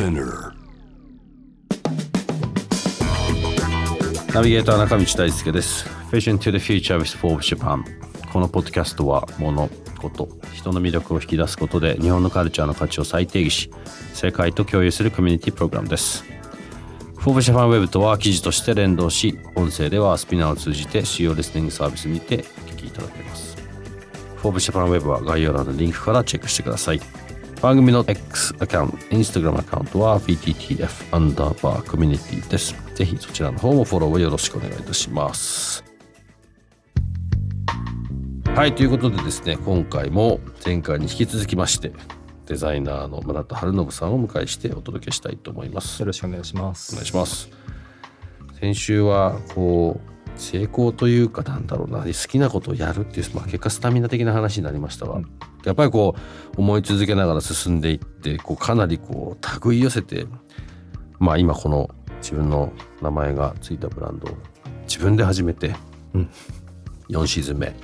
ナビゲーター中道大輔です。Vision to the Future with Forbes Japan このポッドキャストは物事人の魅力を引き出すことで日本のカルチャーの価値を再定義し世界と共有するコミュニティプログラムです。 Forbes Japan ウェブとは記事として連動し音声ではスピナーを通じて主要リスニングサービスにてお聞きいただけます。 Forbes Japan ウェブは概要欄のリンクからチェックしてください。番組の X アカウント、Instagram アカウントは VTTF アンダーバーコミュニティです。ぜひそちらの方もフォローをよろしくお願いいたします。はい、ということでですね、今回も前回に引き続きまして、デザイナーの村田春信さんをお迎えしてお届けしたいと思います。よろしくお願いします。お願いします。先週はこう成功というかなんだろうな好きなことをやるっていう、まあ、結果スタミナ的な話になりましたが、うん、やっぱりこう思い続けながら進んでいってこうかなりこう手繰り寄せてまあ今この自分の名前がついたブランドを自分で始めて、うん、4シーズン目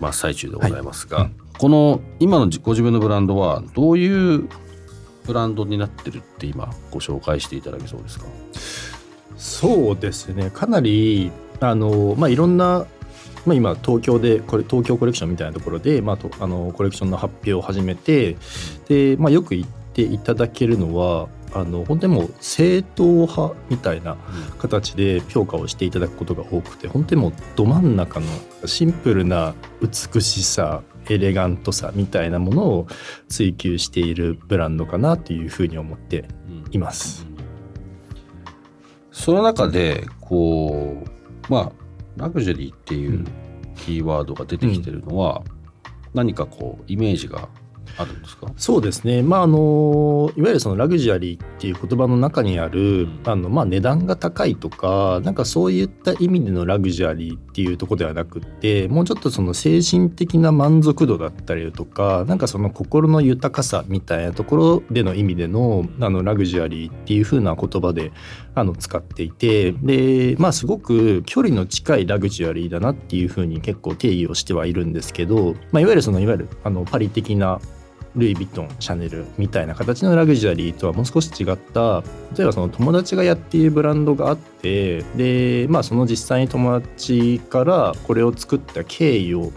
真っ最中でございますが、はいうん、この今のご自分のブランドはどういうブランドになってるって今ご紹介していただけそうですか？そうですね。かなりあのまあいろんなまあ、今東京でこれ東京コレクションみたいなところで、まあ、とあのコレクションの発表を始めてで、まあ、よく言っていただけるのはあの本当にもう正統派みたいな形で評価をしていただくことが多くて本当にもうど真ん中のシンプルな美しさエレガントさみたいなものを追求しているブランドかなというふうに思っています。その中でこうまあラグジュアリーっていうキーワードが出てきてるのは、何かこうイメージがあるんですか？そうですね、まあ、あのいわゆるそのラグジュアリーっていう言葉の中にある、うん、あのまあ、値段が高いとかなんかそういった意味でのラグジュアリーっていうとこではなくってもうちょっとその精神的な満足度だったりとかなんかその心の豊かさみたいなところでの意味でのあのラグジュアリーっていう風な言葉であの使っていてでまあすごく距離の近いラグジュアリーだなっていう風に結構定義をしてはいるんですけど、まあ、いわゆるそのいわゆるあのパリ的なルイ・ヴィトンシャネルみたいな形のラグジュアリーとはもう少し違った。例えばその友達がやっているブランドがあってでまあその実際に友達からこれを作った経緯を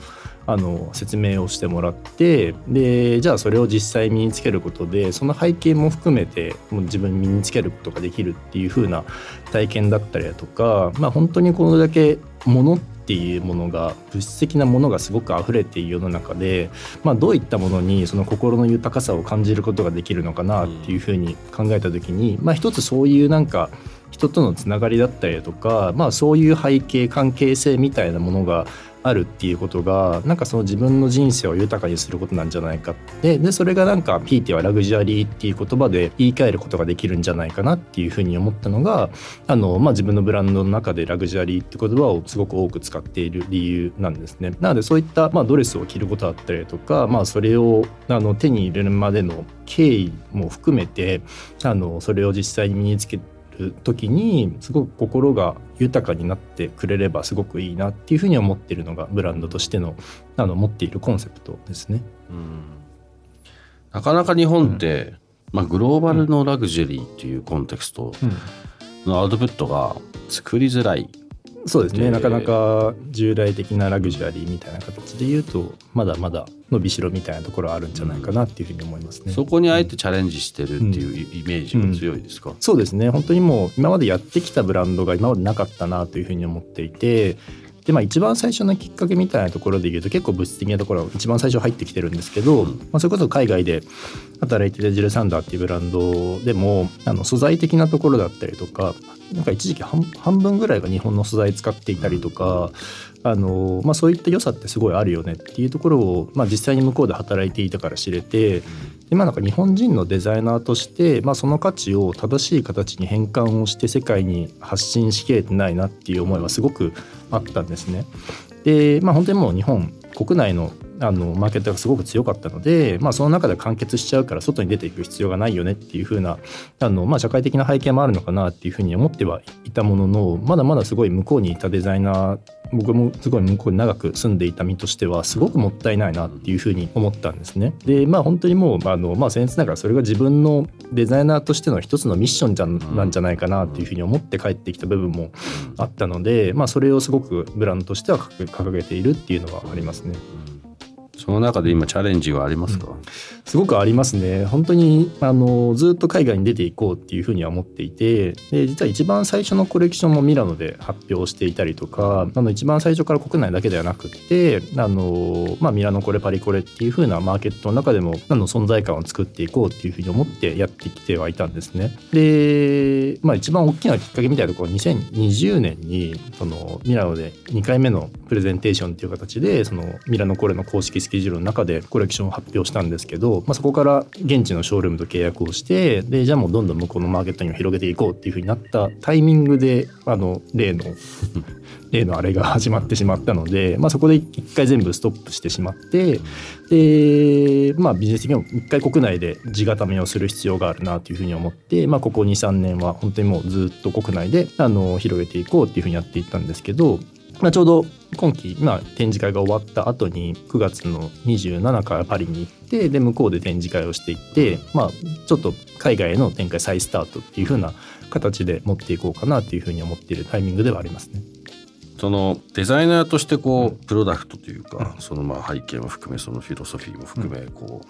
あの説明をしてもらってでじゃあそれを実際身につけることでその背景も含めてもう自分身につけることができるっていう風な体験だったりだとか、まあ、本当にこれだけものってっていうものが物質的なものがすごく溢れている世の中で、まあ、どういったものにその心の豊かさを感じることができるのかなっていうふうに考えた時に、まあ、一つそういうなんか人とのつながりだったりだとか、まあ、そういう背景関係性みたいなものがあるっていうことがなんかその自分の人生を豊かにすることなんじゃないかってでそれがなんかひいてはラグジュアリーっていう言葉で言い換えることができるんじゃないかなっていうふうに思ったのがあの、まあ、自分のブランドの中でラグジュアリーって言葉をすごく多く使っている理由なんですね。なのでそういった、まあ、ドレスを着ることだったりとか、まあ、それをあの手に入れるまでの経緯も含めてあのそれを実際に身につけてる時にすごく心が豊かになってくれればすごくいいなっていうふうに思っているのがブランドとしてのあの持っているコンセプトですね。うん。なかなか日本って、うん、まあ、グローバルのラグジュアリーっていうコンテクストのアウトプットが作りづらいそうですね。なかなか従来的なラグジュアリーみたいな形で言うとまだまだ伸びしろみたいなところあるんじゃないかなっていうふうに思いますね、うん、そこにあえてチャレンジしてるっていうイメージが強いですか、うんうん、そうですね。本当にもう今までやってきたブランドが今までなかったなというふうに思っていてでまあ一番最初のきっかけみたいなところで言うと結構物質的なところ一番最初入ってきてるんですけど、まあ、それこそ海外で働いてるジルサンダーっていうブランドでもあの素材的なところだったりとかなんか一時期半分ぐらいが日本の素材使っていたりとかあの、まあ、そういった良さってすごいあるよねっていうところを、まあ、実際に向こうで働いていたから知れて今なんか日本人のデザイナーとして、まあ、その価値を正しい形に変換をして世界に発信しきれてないなっていう思いはすごくあったんですね。でまあ本当にもう日本国内のあのマーケットがすごく強かったので、まあ、その中で完結しちゃうから外に出ていく必要がないよねっていうふうなあの、まあ、社会的な背景もあるのかなっていうふうに思ってはいたもののまだまだすごい向こうにいたデザイナー僕もすごい向こうに長く住んでいた身としてはすごくもったいないなっていうふうに思ったんですね。でまあ本当にもうあの、まあ、僭越ながらそれが自分のデザイナーとしての一つのミッションじゃなんじゃないかなっていうふうに思って帰ってきた部分もあったので、まあ、それをすごくブランドとしては掲げているっていうのはありますね。その中で今チャレンジはありますか、うん、すごくありますね。本当にあのずっと海外に出ていこうっていうふうには思っていてで実は一番最初のコレクションもミラノで発表していたりとかあの一番最初から国内だけではなくてあの、まあ、ミラノコレパリコレっていうふうなマーケットの中でもあの存在感を作っていこうっていうふうに思ってやってきてはいたんですね。で、まあ、一番大きなきっかけみたいなところ2020年にそのミラノで2回目のプレゼンテーションっていう形でそのミラノコレの公式スケジュールの中でコレクションを発表したんですけど、まあ、そこから現地のショールームと契約をしてでじゃあもうどんどん向こうのマーケットにも広げていこうっていうふうになったタイミングであの例の 例のあれが始まってしまったので、まあ、そこで一回全部ストップしてしまってで、まあ、ビジネス的にも一回国内で地固めをする必要があるなというふうに思って、まあ、ここ23年は本当にもうずっと国内であの広げていこうっていうふうにやっていったんですけどまあ、ちょうど今期、まあ、展示会が終わった後に9月の27からパリに行ってで向こうで展示会をしていって、まあ、ちょっと海外への展開再スタートっていう風な形で持っていこうかなっていうふうに思っているタイミングではありますね。そのデザイナーとしてこうプロダクトというか、そのまあ背景も含めそのフィロソフィーも含めこ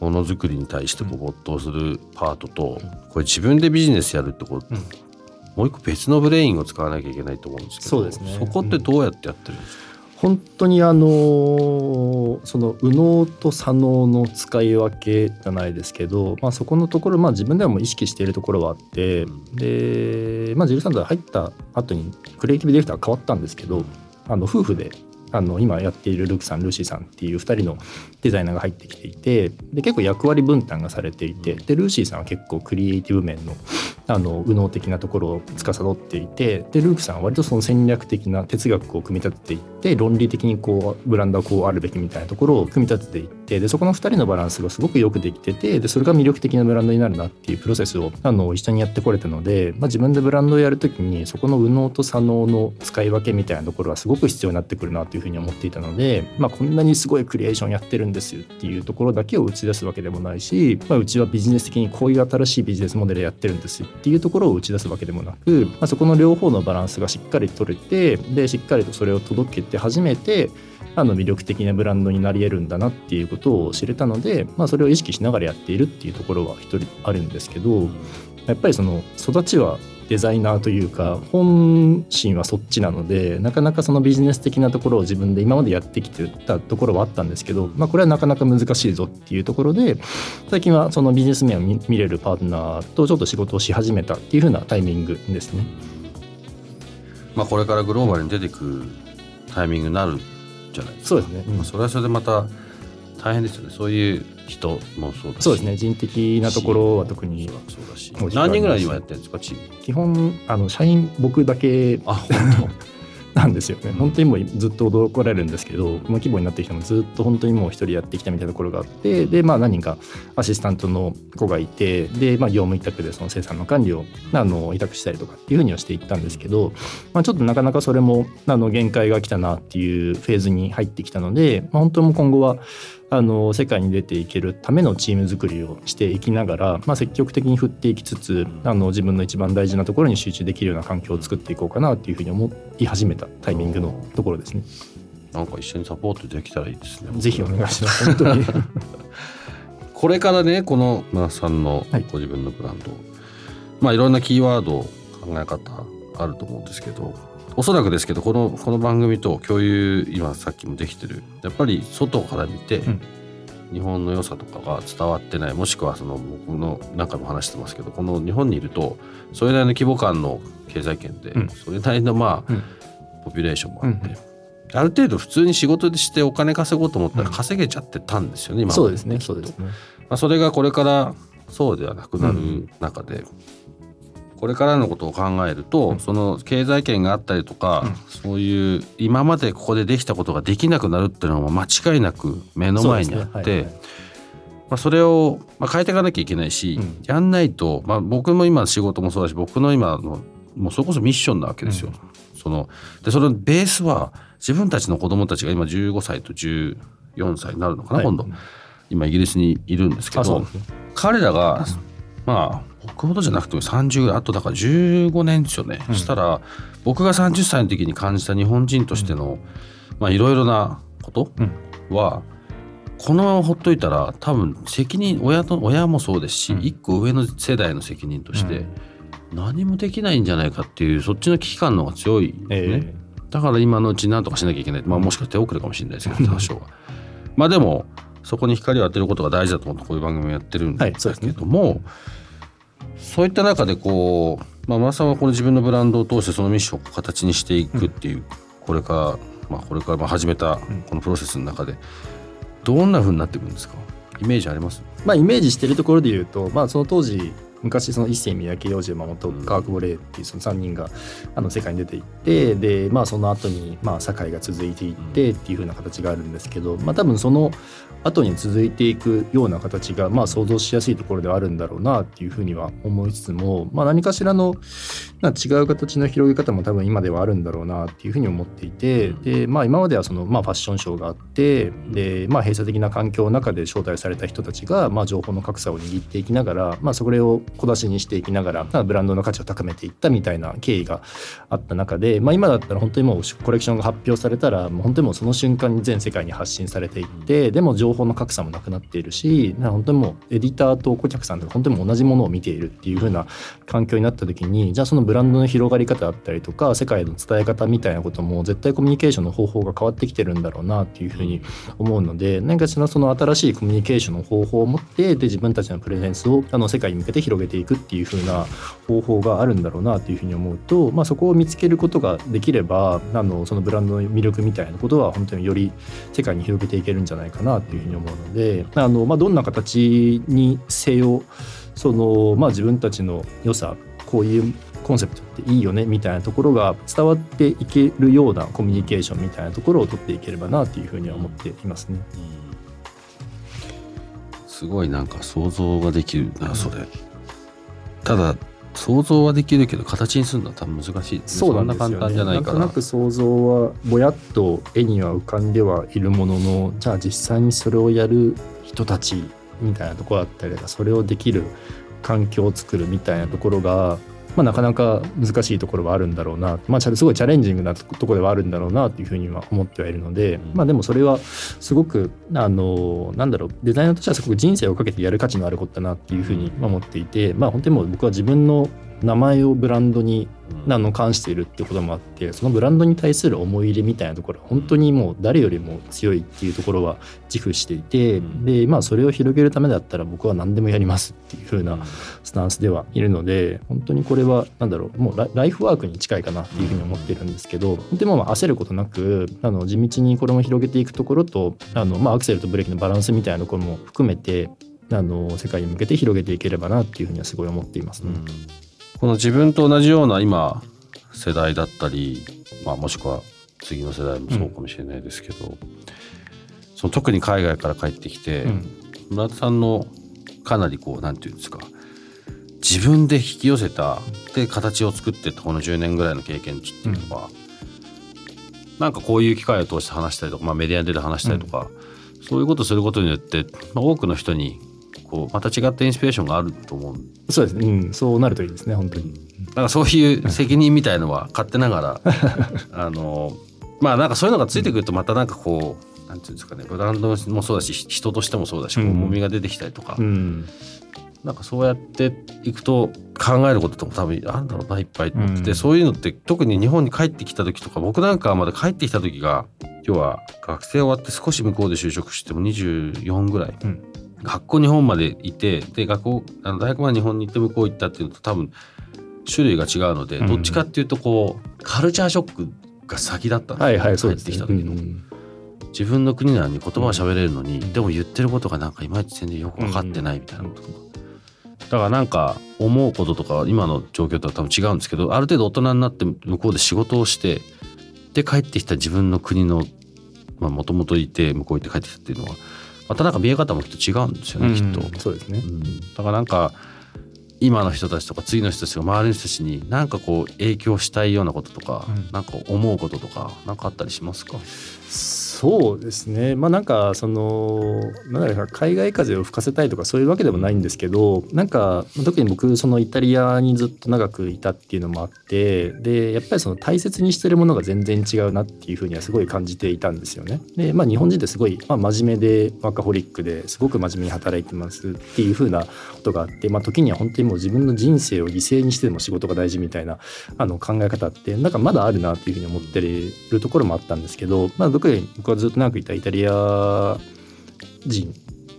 うものづくりに対してこう没頭するパートとこれ自分でビジネスやるってこうもう一個別のブレインを使わなきゃいけないと思うんですけどそうですね。そこってどうやってやってるんですか、本当にあのその右脳と左脳の使い分けじゃないですけど、まあ、そこのところ、まあ、自分ではもう意識しているところはあって、で、まあ、ジルサンド入った後にクリエイティブディレクターが変わったんですけどあの夫婦であの今やっているルークさんルーシーさんっていう2人のデザイナーが入ってきていてで結構役割分担がされていてでルーシーさんは結構クリエイティブ面のあの右脳的なところを司っていてでルークさんは割とその戦略的な哲学を組み立てていって論理的にこうブランドはこうあるべきみたいなところを組み立てていってでそこの2人のバランスがすごくよくできててでそれが魅力的なブランドになるなっていうプロセスをあの一緒にやってこれたので、まあ、自分でブランドをやるときにそこの右脳と左脳の使い分けみたいなところはすごく必要になってくるなというふうに思っていたので、まあ、こんなにすごいクリエーションやってるんですよっていうところだけを打ち出すわけでもないし、まあ、うちはビジネス的にこういう新しいビジネスモデルやってるんですよっていうところを打ち出すわけでもなく、まあ、そこの両方のバランスがしっかり取れてでしっかりとそれを届けて初めてあの魅力的なブランドになり得るんだなっていうことを知れたので、まあ、それを意識しながらやっているっていうところは一人あるんですけどやっぱりその育ちはデザイナーというか本心はそっちなのでなかなかそのビジネス的なところを自分で今までやってきてたところはあったんですけど、まあ、これはなかなか難しいぞっていうところで最近はそのビジネス面を見れるパートナーとちょっと仕事をし始めたっていうふうなタイミングですね。まあ、これからグローバルに出てくタイミングになるじゃないですか。そうですね、まあ、それはそれでまた大変ですよね。そういう人もそうだしそうですね。人的なところは特にそうだし。何人ぐらい今やってるんですかチーム。基本あの社員僕だけ。あ本当 なんですよね。本当にもうずっと驚かれるんですけどこの規模になってきてもずっと本当にもう一人やってきたみたいなところがあってでまあ何人かアシスタントの子がいてで、まあ、業務委託でその生産の管理をあの委託したりとかっていうふうにはしていったんですけど、まあ、ちょっとなかなかそれもあの限界が来たなっていうフェーズに入ってきたので、まあ、本当も今後はあの世界に出ていけるためのチーム作りをしていきながら、まあ、積極的に振っていきつつあの自分の一番大事なところに集中できるような環境を作っていこうかなというふうに思い始めたタイミングのところですね。なんか一緒にサポートできたらいいですね。ぜひお願いします。本当に これからねこの村さんのご自分のブランド、はい、まあいろんなキーワード考え方あると思うんですけどおそらくですけどこのこの番組と共有今さっきもできてるやっぱり外から見て、うん、日本の良さとかが伝わってないもしくはその僕の何回も話してますけどこの日本にいるとそれなりの規模感の経済圏で、うん、それなりのまあ、うん、ポピュレーションもあって。ある程度普通に仕事でしてお金稼ごうと思ったら稼げちゃってたんですよね、今そうですねそうですね。まあ、それがこれからそうではなくなる中で、これからのことを考えると、その経済圏があったりとか、そういう今までここでできたことができなくなるっていうのは間違いなく目の前にあって。まあ、それを、まあ、変えていかなきゃいけないし、うん。やんないと、まあ、僕も今仕事もそうだし僕の今のもうそれこそミッションなわけですよ。そのでそのベースは自分たちの子供たちが今15歳と14歳になるのかな、はい今度今イギリスにいるんですけどね彼らがまあ僕ほどじゃなくても30ぐらいあとだから15年ですよね、そしたら僕が30歳の時に感じた日本人としてのまあいろいろなことは、このままほっといたら多分責任親と親もそうですし、うん。一個上の世代の責任として何もできないんじゃないかっていうそっちの危機感の方が強いね。えだから今のうちに何とかしなきゃいけない、まあ、もしかして手遅れかもしれないですけど 多少は。まあでもそこに光を当てることが大事だと思ってこういう番組をやってるんですねけども、そういった中でこう、まあ、マさんはこの自分のブランドを通してそのミッションを形にしていくっていう、これから、まあ、これからまあ始めたこのプロセスの中でどんなふうになっていくんですか？イメージあります？まあイメージしてるところで言うと、まあ、その当時昔その一世三宅洋次山本川久保玲っていうその3人があの世界に出ていってでまあその後にまあ堺が続いていってっていう風な形があるんですけどまあ多分その後に続いていくような形がまあ想像しやすいところではあるんだろうなっていうふうには思いつつも、まあ、何かしらのまあ違う形の広げ方も多分今ではあるんだろうなっていうふうに思っていてで、まあ、今まではそのまあファッションショーがあってで、まあ、閉鎖的な環境の中で招待された人たちがまあ情報の格差を握っていきながら、まあ、それを小出しにしていきながらブランドの価値を高めていったみたいな経緯があった中で、まあ、今だったら本当にもうコレクションが発表されたらもう本当にもうその瞬間に全世界に発信されていってでも情報の格差もなくなっているし本当にもうエディターと顧客さんとか本当にも同じものを見ているっていう風な環境になった時にじゃあそのブランドの広がり方だったりとか世界の伝え方みたいなことも絶対コミュニケーションの方法が変わってきてるんだろうなっていう風に思うので何かしらその新しいコミュニケーションの方法を持ってで自分たちのプレゼンスをあの世界に向けて広げていくっていう風な方法があるんだろうなっていう風に思うと、まあ、そこを見つけることができればあのそのブランドの魅力みたいなことは本当により世界に広げていけるんじゃないかなっていうふうに思うのであの、まあ、どんな形にせよその、まあ、自分たちの良さこういうコンセプトっていいよねみたいなところが伝わっていけるようなコミュニケーションみたいなところを取っていければなっていうふうには思っていますね。すごいなんか想像ができるなそれ、ただ想像はできるけど形にするのは多分難しい。そうなんですよ、ね、そんな簡単じゃないからなんとなく想像はぼやっと絵には浮かんではいるもののじゃあ実際にそれをやる人たちみたいなところだったりとかそれをできる環境を作るみたいなところが、まあ、なかなか難しいところはあるんだろうな、まあ、すごいチャレンジングなところではあるんだろうなというふうには思ってはいるので、うん。まあ、でもそれはすごくあのなんだろうデザイナーとしてはすごく人生をかけてやる価値のあることだなっていうふうに思っていて、まあ、本当にもう僕は自分の名前をブランドにあの関しているっていうこともあってそのブランドに対する思い入れみたいなところは本当にもう誰よりも強いっていうところは自負していてうん。でまあそれを広げるためだったら僕は何でもやりますっていう風うん。なスタンスではいるので本当にこれはなんだろうもうラライフワークに近いかなっていうふうに思ってるんですけどでもまあ焦ることなくあの地道にこれも広げていくところとあのまあアクセルとブレーキのバランスみたいなところも含めてあの世界に向けて広げていければなっていうふうにはすごい思っていますね。この自分と同じような今世代だったり、まあ、もしくは次の世代もそうかもしれないですけど、その特に海外から帰ってきて、うん。村田さんのかなりこうなんていうんですか自分で引き寄せたで形を作ってったこの10年ぐらいの経験値っていうのは、なんかこういう機会を通して話したりとか、まあ、メディアに出て話したりとか、そういうことをすることによって、まあ、多くの人にこうまた違ったインスピレーションがあると思うん。そうです。ね、うん、そうなるといいですね本当に。なんかそういう責任みたいのは勝手ながら あのまあなんかそういうのがついてくるとまたなんかこうなんていうんですかねブランドもそうだし人としてもそうだしこううん。重みが出てきたりとか、うん。なんかそうやっていくと考えることとかも多分あるんだろうないっぱいと思って。て、うん。そういうのって特に日本に帰ってきた時とか僕なんかはまだ帰ってきた時が今日は学生終わって少し向こうで就職しても24ぐらい、うん学校日本までいてで学校あの大学まで日本に行って向こう行ったっていうのと多分種類が違うので、うん。どっちかっていうとこうカルチャーショックが先だった。んですよはいはい帰ってきた時の。うん自分の国なのに言葉は喋れるのに、でも言ってることがなんかいまいち全然よく分かってないみたいなこと。とか、だからなんか思うこととか今の状況とは多分違うんですけどある程度大人になって向こうで仕事をしてで帰ってきた自分の国のもともといて向こう行って帰ってきたっていうのはまたなんか見え方もきっと違うんですよね、きっと。そうですね、うん、だからなんか今の人たちとか次の人たちが周りの人たちに何かこう影響したいようなこととか、うん、なんか思うこととか何かあったりしますか？そうですねまあなんかそのなんだか海外風を吹かせたいとかそういうわけでもないんですけどなんか特に僕そのイタリアにずっと長くいたっていうのもあってでやっぱりその大切にしてるものが全然違うなっていうふうにはすごい感じていたんですよね。でまあ日本人ってすごい、まあ、真面目でワカホリックですごく真面目に働いてますっていうふうなことがあって、まあ、時には本当にもう自分の人生を犠牲にしてでも仕事が大事みたいなあの考え方ってなんかまだあるなっていうふうに思ってるところもあったんですけど、まあ、僕はずっと長くいたイタリア人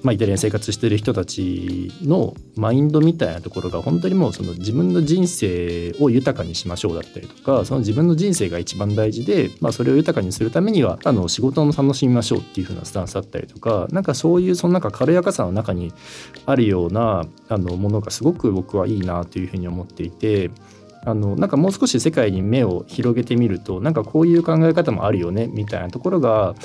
まあ、イタリアに生活してる人たちのマインドみたいなところが本当にもうその自分の人生を豊かにしましょうだったりとかその自分の人生が一番大事で、まあ、それを豊かにするためにはあの仕事を楽しみましょうっていう風なスタンスだったりとかなんかそういうそのなんか軽やかさの中にあるようなあのものがすごく僕はいいなというふうに思っていて。あのなんかもう少し世界に目を広げてみるとなんかこういう考え方もあるよねみたいなところが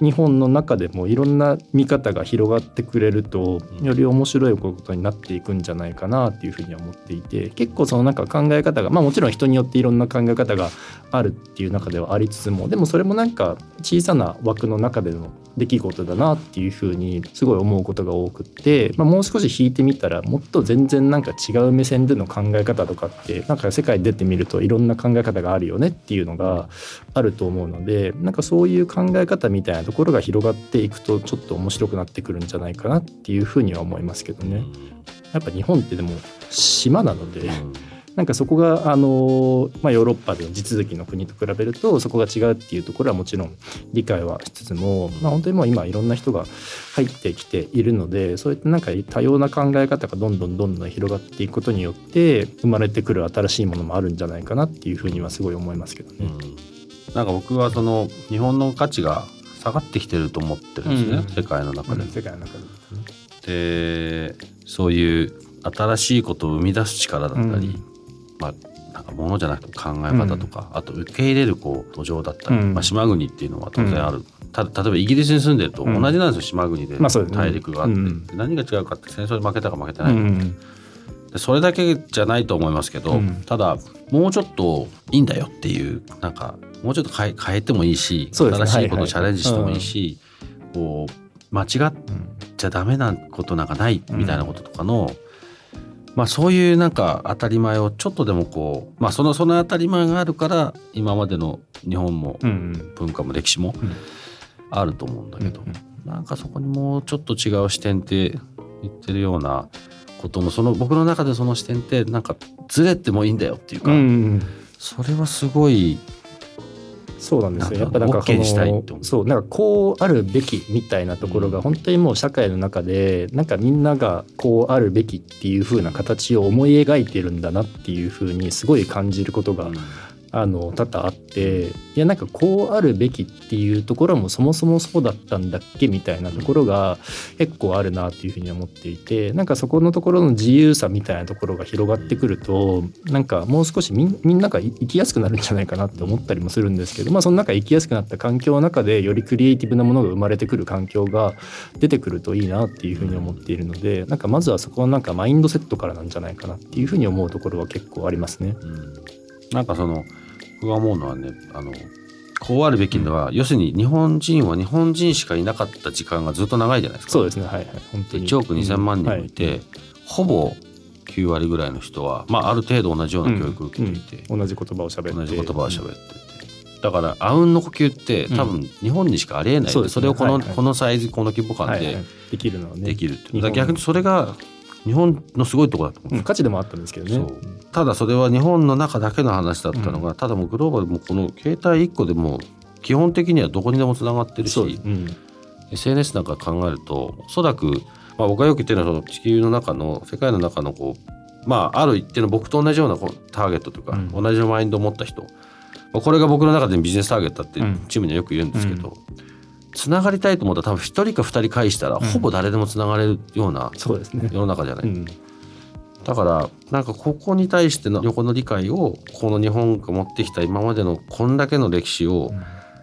日本の中でもいろんな見方が広がってくれるとより面白いことになっていくんじゃないかなっていうふうには思っていて結構そのなんか考え方がまあもちろん人によっていろんな考え方があるっていう中ではありつつもでもそれもなんか小さな枠の中での出来事だなっていうふうにすごい思うことが多くって、まあ、もう少し引いてみたらもっと全然なんか違う目線での考え方とかってなんか世界出てみるといろんな考え方があるよねっていうのがあると思うのでなんかそういう考え方みたいなところが広がっていくとちょっと面白くなってくるんじゃないかなっていうふうには思いますけどね。やっぱ日本ってでも島なので、なんかそこがあの、まあ、ヨーロッパでの地続きの国と比べるとそこが違うっていうところはもちろん理解はしつつも、まあ、本当にもう今いろんな人が入ってきているのでそういったなんか多様な考え方がどんどんどんどん広がっていくことによって生まれてくる新しいものもあるんじゃないかなっていうふうにはすごい思いますけどね。うん、なんか僕はその日本の価値が下がってきてると思ってるんですね、うん、世界の中で、うん、世界の中で、でそういう新しいことを生み出す力だったり、まあなんかものじゃなくて考え方とか、あと受け入れるこう土壌だったり、まあ、島国っていうのは当然ある、た例えばイギリスに住んでると同じなんですよ、島国で。大陸があって、何が違うかって戦争に負けたか負けてない。か、それだけじゃないと思いますけど、ただもうちょっといいんだよっていうなんかもうちょっと変え変えてもいいし、新しいことをチャレンジしてもいいし、こう間違っちゃダメなことなんかないみたいなこととかの、まあ、そういうなんか当たり前をちょっとでもこう、まあ、そのその当たり前があるから今までの日本も文化も歴史もあると思うんだけど、なんかそこにもうちょっと違う視点って言ってるようなことのその僕の中でその視点ってなんかずれてもいいんだよっていうか、それはすごいそうなんですよ。やっぱなんかそのそうなんかこうあるべきみたいなところが本当にもう社会の中でなんかみんながこうあるべきっていう風な形を思い描いてるんだなっていう風にすごい感じることがあの多々あっていやなんかこうあるべきっていうところもそもそもそうだったんだっけみたいなところが結構あるなっていうふうに思っていてなんかそこのところの自由さみたいなところが広がってくるとなんかもう少しみんなが生きやすくなるんじゃないかなって思ったりもするんですけどまあその中生きやすくなった環境の中でよりクリエイティブなものが生まれてくる環境が出てくるといいなっていうふうに思っているのでなんかまずはそこはなんかマインドセットからなんじゃないかなっていうふうに思うところは結構ありますね。うん、なんかその僕が思うのはねあのこうあるべきのは、うん、要するに日本人は日本人しかいなかった時間がずっと長いじゃないですか。そうですね。はいはい。本当に。1億2,000万人もいて、うん。はい、ほぼ9割ぐらいの人は、まあ、ある程度同じような教育を受けていて、うん、同じ言葉を喋って。同じ言葉を喋って。て、だからあうんの呼吸って多分日本にしかありえない、うん、それをこのはいはい、このサイズこの規模感でできるのはね。できるって逆にそれが日本のすごいところだと思う、うん、価値でもあったんですけどね。ただそれは日本の中だけの話だったのが、うん、ただもうグローバルもこの携帯1個でも基本的にはどこにでもつながってるし、うん、SNS なんか考えるとおそらく、まあ、僕がよく言ってるのはその地球の中の世界の中のこうまあある一定の僕と同じようなこうターゲットというか、同じマインドを持った人。これが僕の中でビジネスターゲットってチームにはよく言うんですけど、つながりたいと思ったら多分一人か二人返したら、ほぼ誰でもつながれるようなそうですね。世の中じゃない、うん。だからなんかここに対しての横の理解をこの日本が持ってきた今までのこんだけの歴史を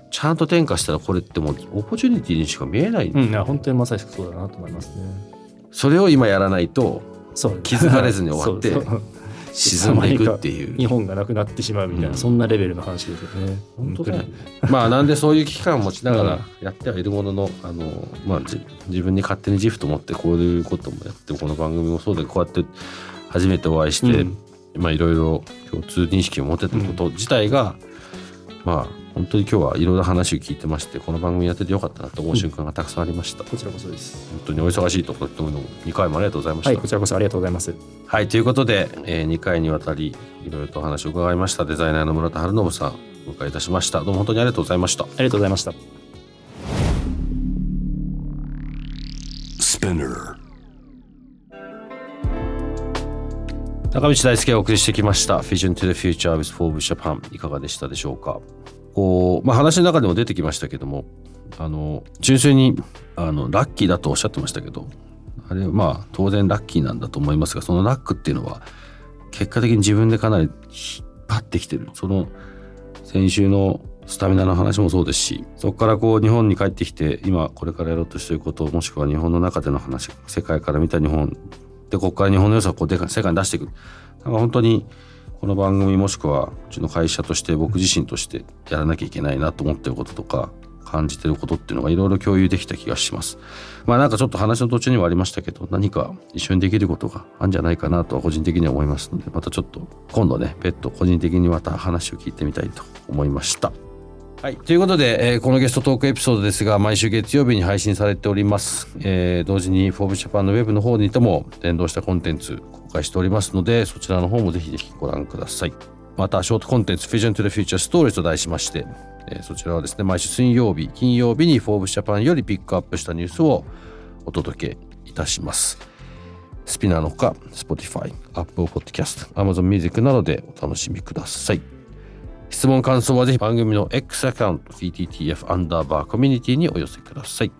ちゃんと転化したらこれってもうオポチュニティにしか見えない、うん、いや本当にまさしくそうだなと思いますね。それを今やらないと気づかれずに終わって 沈んでいくっていう日本がなくなってしまうみたいな、うん。そんなレベルの話ですよね。本当だ。よ。にまあなんでそういう危機感を持ちながうん。らやってはいるものの、あのまあじ自分に勝手に自負と思ってこういうこともやってこの番組もそうでこうやって初めてお会いして、うん。まあいろいろ共通認識を持てたこと自体が、まあ本当に今日はいろいろ話を聞いてましてこの番組やっててよかったなと思う瞬間がたくさんありました、こちらこそです。本当にお忙しいところとも2回もありがとうございました、はい、こちらこそありがとうございます。はい、ということで、え2回にわたりいろいろとお話を伺いましたデザイナーの村田晴信さんお迎えいたしましたどうも本当にありがとうございましたありがとうございました。Spinner. 中道大輔がお送りしてきました Vision to the Future with Forbes Japan いかがでしたでしょうか？こう、まあ、話の中でも出てきましたけどもあの純粋にあのラッキーだとおっしゃってましたけどあれまあ当然ラッキーなんだと思いますがそのラックっていうのは結果的に自分でかなり引っ張ってきてる。その先週のスタミナの話もそうですしそこからこう日本に帰ってきて今これからやろうとしていることもしくは日本の中での話世界から見た日本でここから日本の良さをこう世界に出していく。なんか本当にこの番組もしくはうちの会社として僕自身としてやらなきゃいけないなと思ってることとか感じてることっていうのがいろいろ共有できた気がします。まあなんかちょっと話の途中にもありましたけど何か一緒にできることがあるんじゃないかなとは個人的には思いますのでまたちょっと今度ね別途個人的にまた話を聞いてみたいと思いました。はい。ということで、えーこのゲストトークエピソードですが、毎週月曜日に配信されております。えー同時に、フォーブジャパンのウェブの方にとも連動したコンテンツ公開しておりますので、そちらの方もぜひぜひご覧ください。また、ショートコンテンツ、Vision to the Future Stories と題しまして、えーそちらはですね、毎週水曜日、金曜日に Forbes Japan よりピックアップしたニュースをお届けいたします。スピナーのほか、Spotify、Apple Podcast、Amazon Music などでお楽しみください。質問感想はぜひ番組の X アカウント VTTF アンダーバーコミュニティにお寄せください。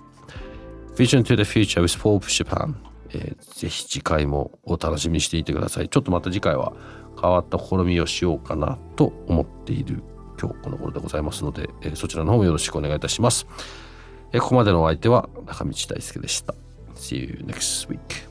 Vision to the Future with Forbes Japan、えーぜひ次回もお楽しみにしていてください。ちょっとまた次回は変わった試みをしようかなと思っている今日この頃でございますので、えーそちらの方もよろしくお願いいたします。えーここまでのお相手は中道大輔でした。See you next week.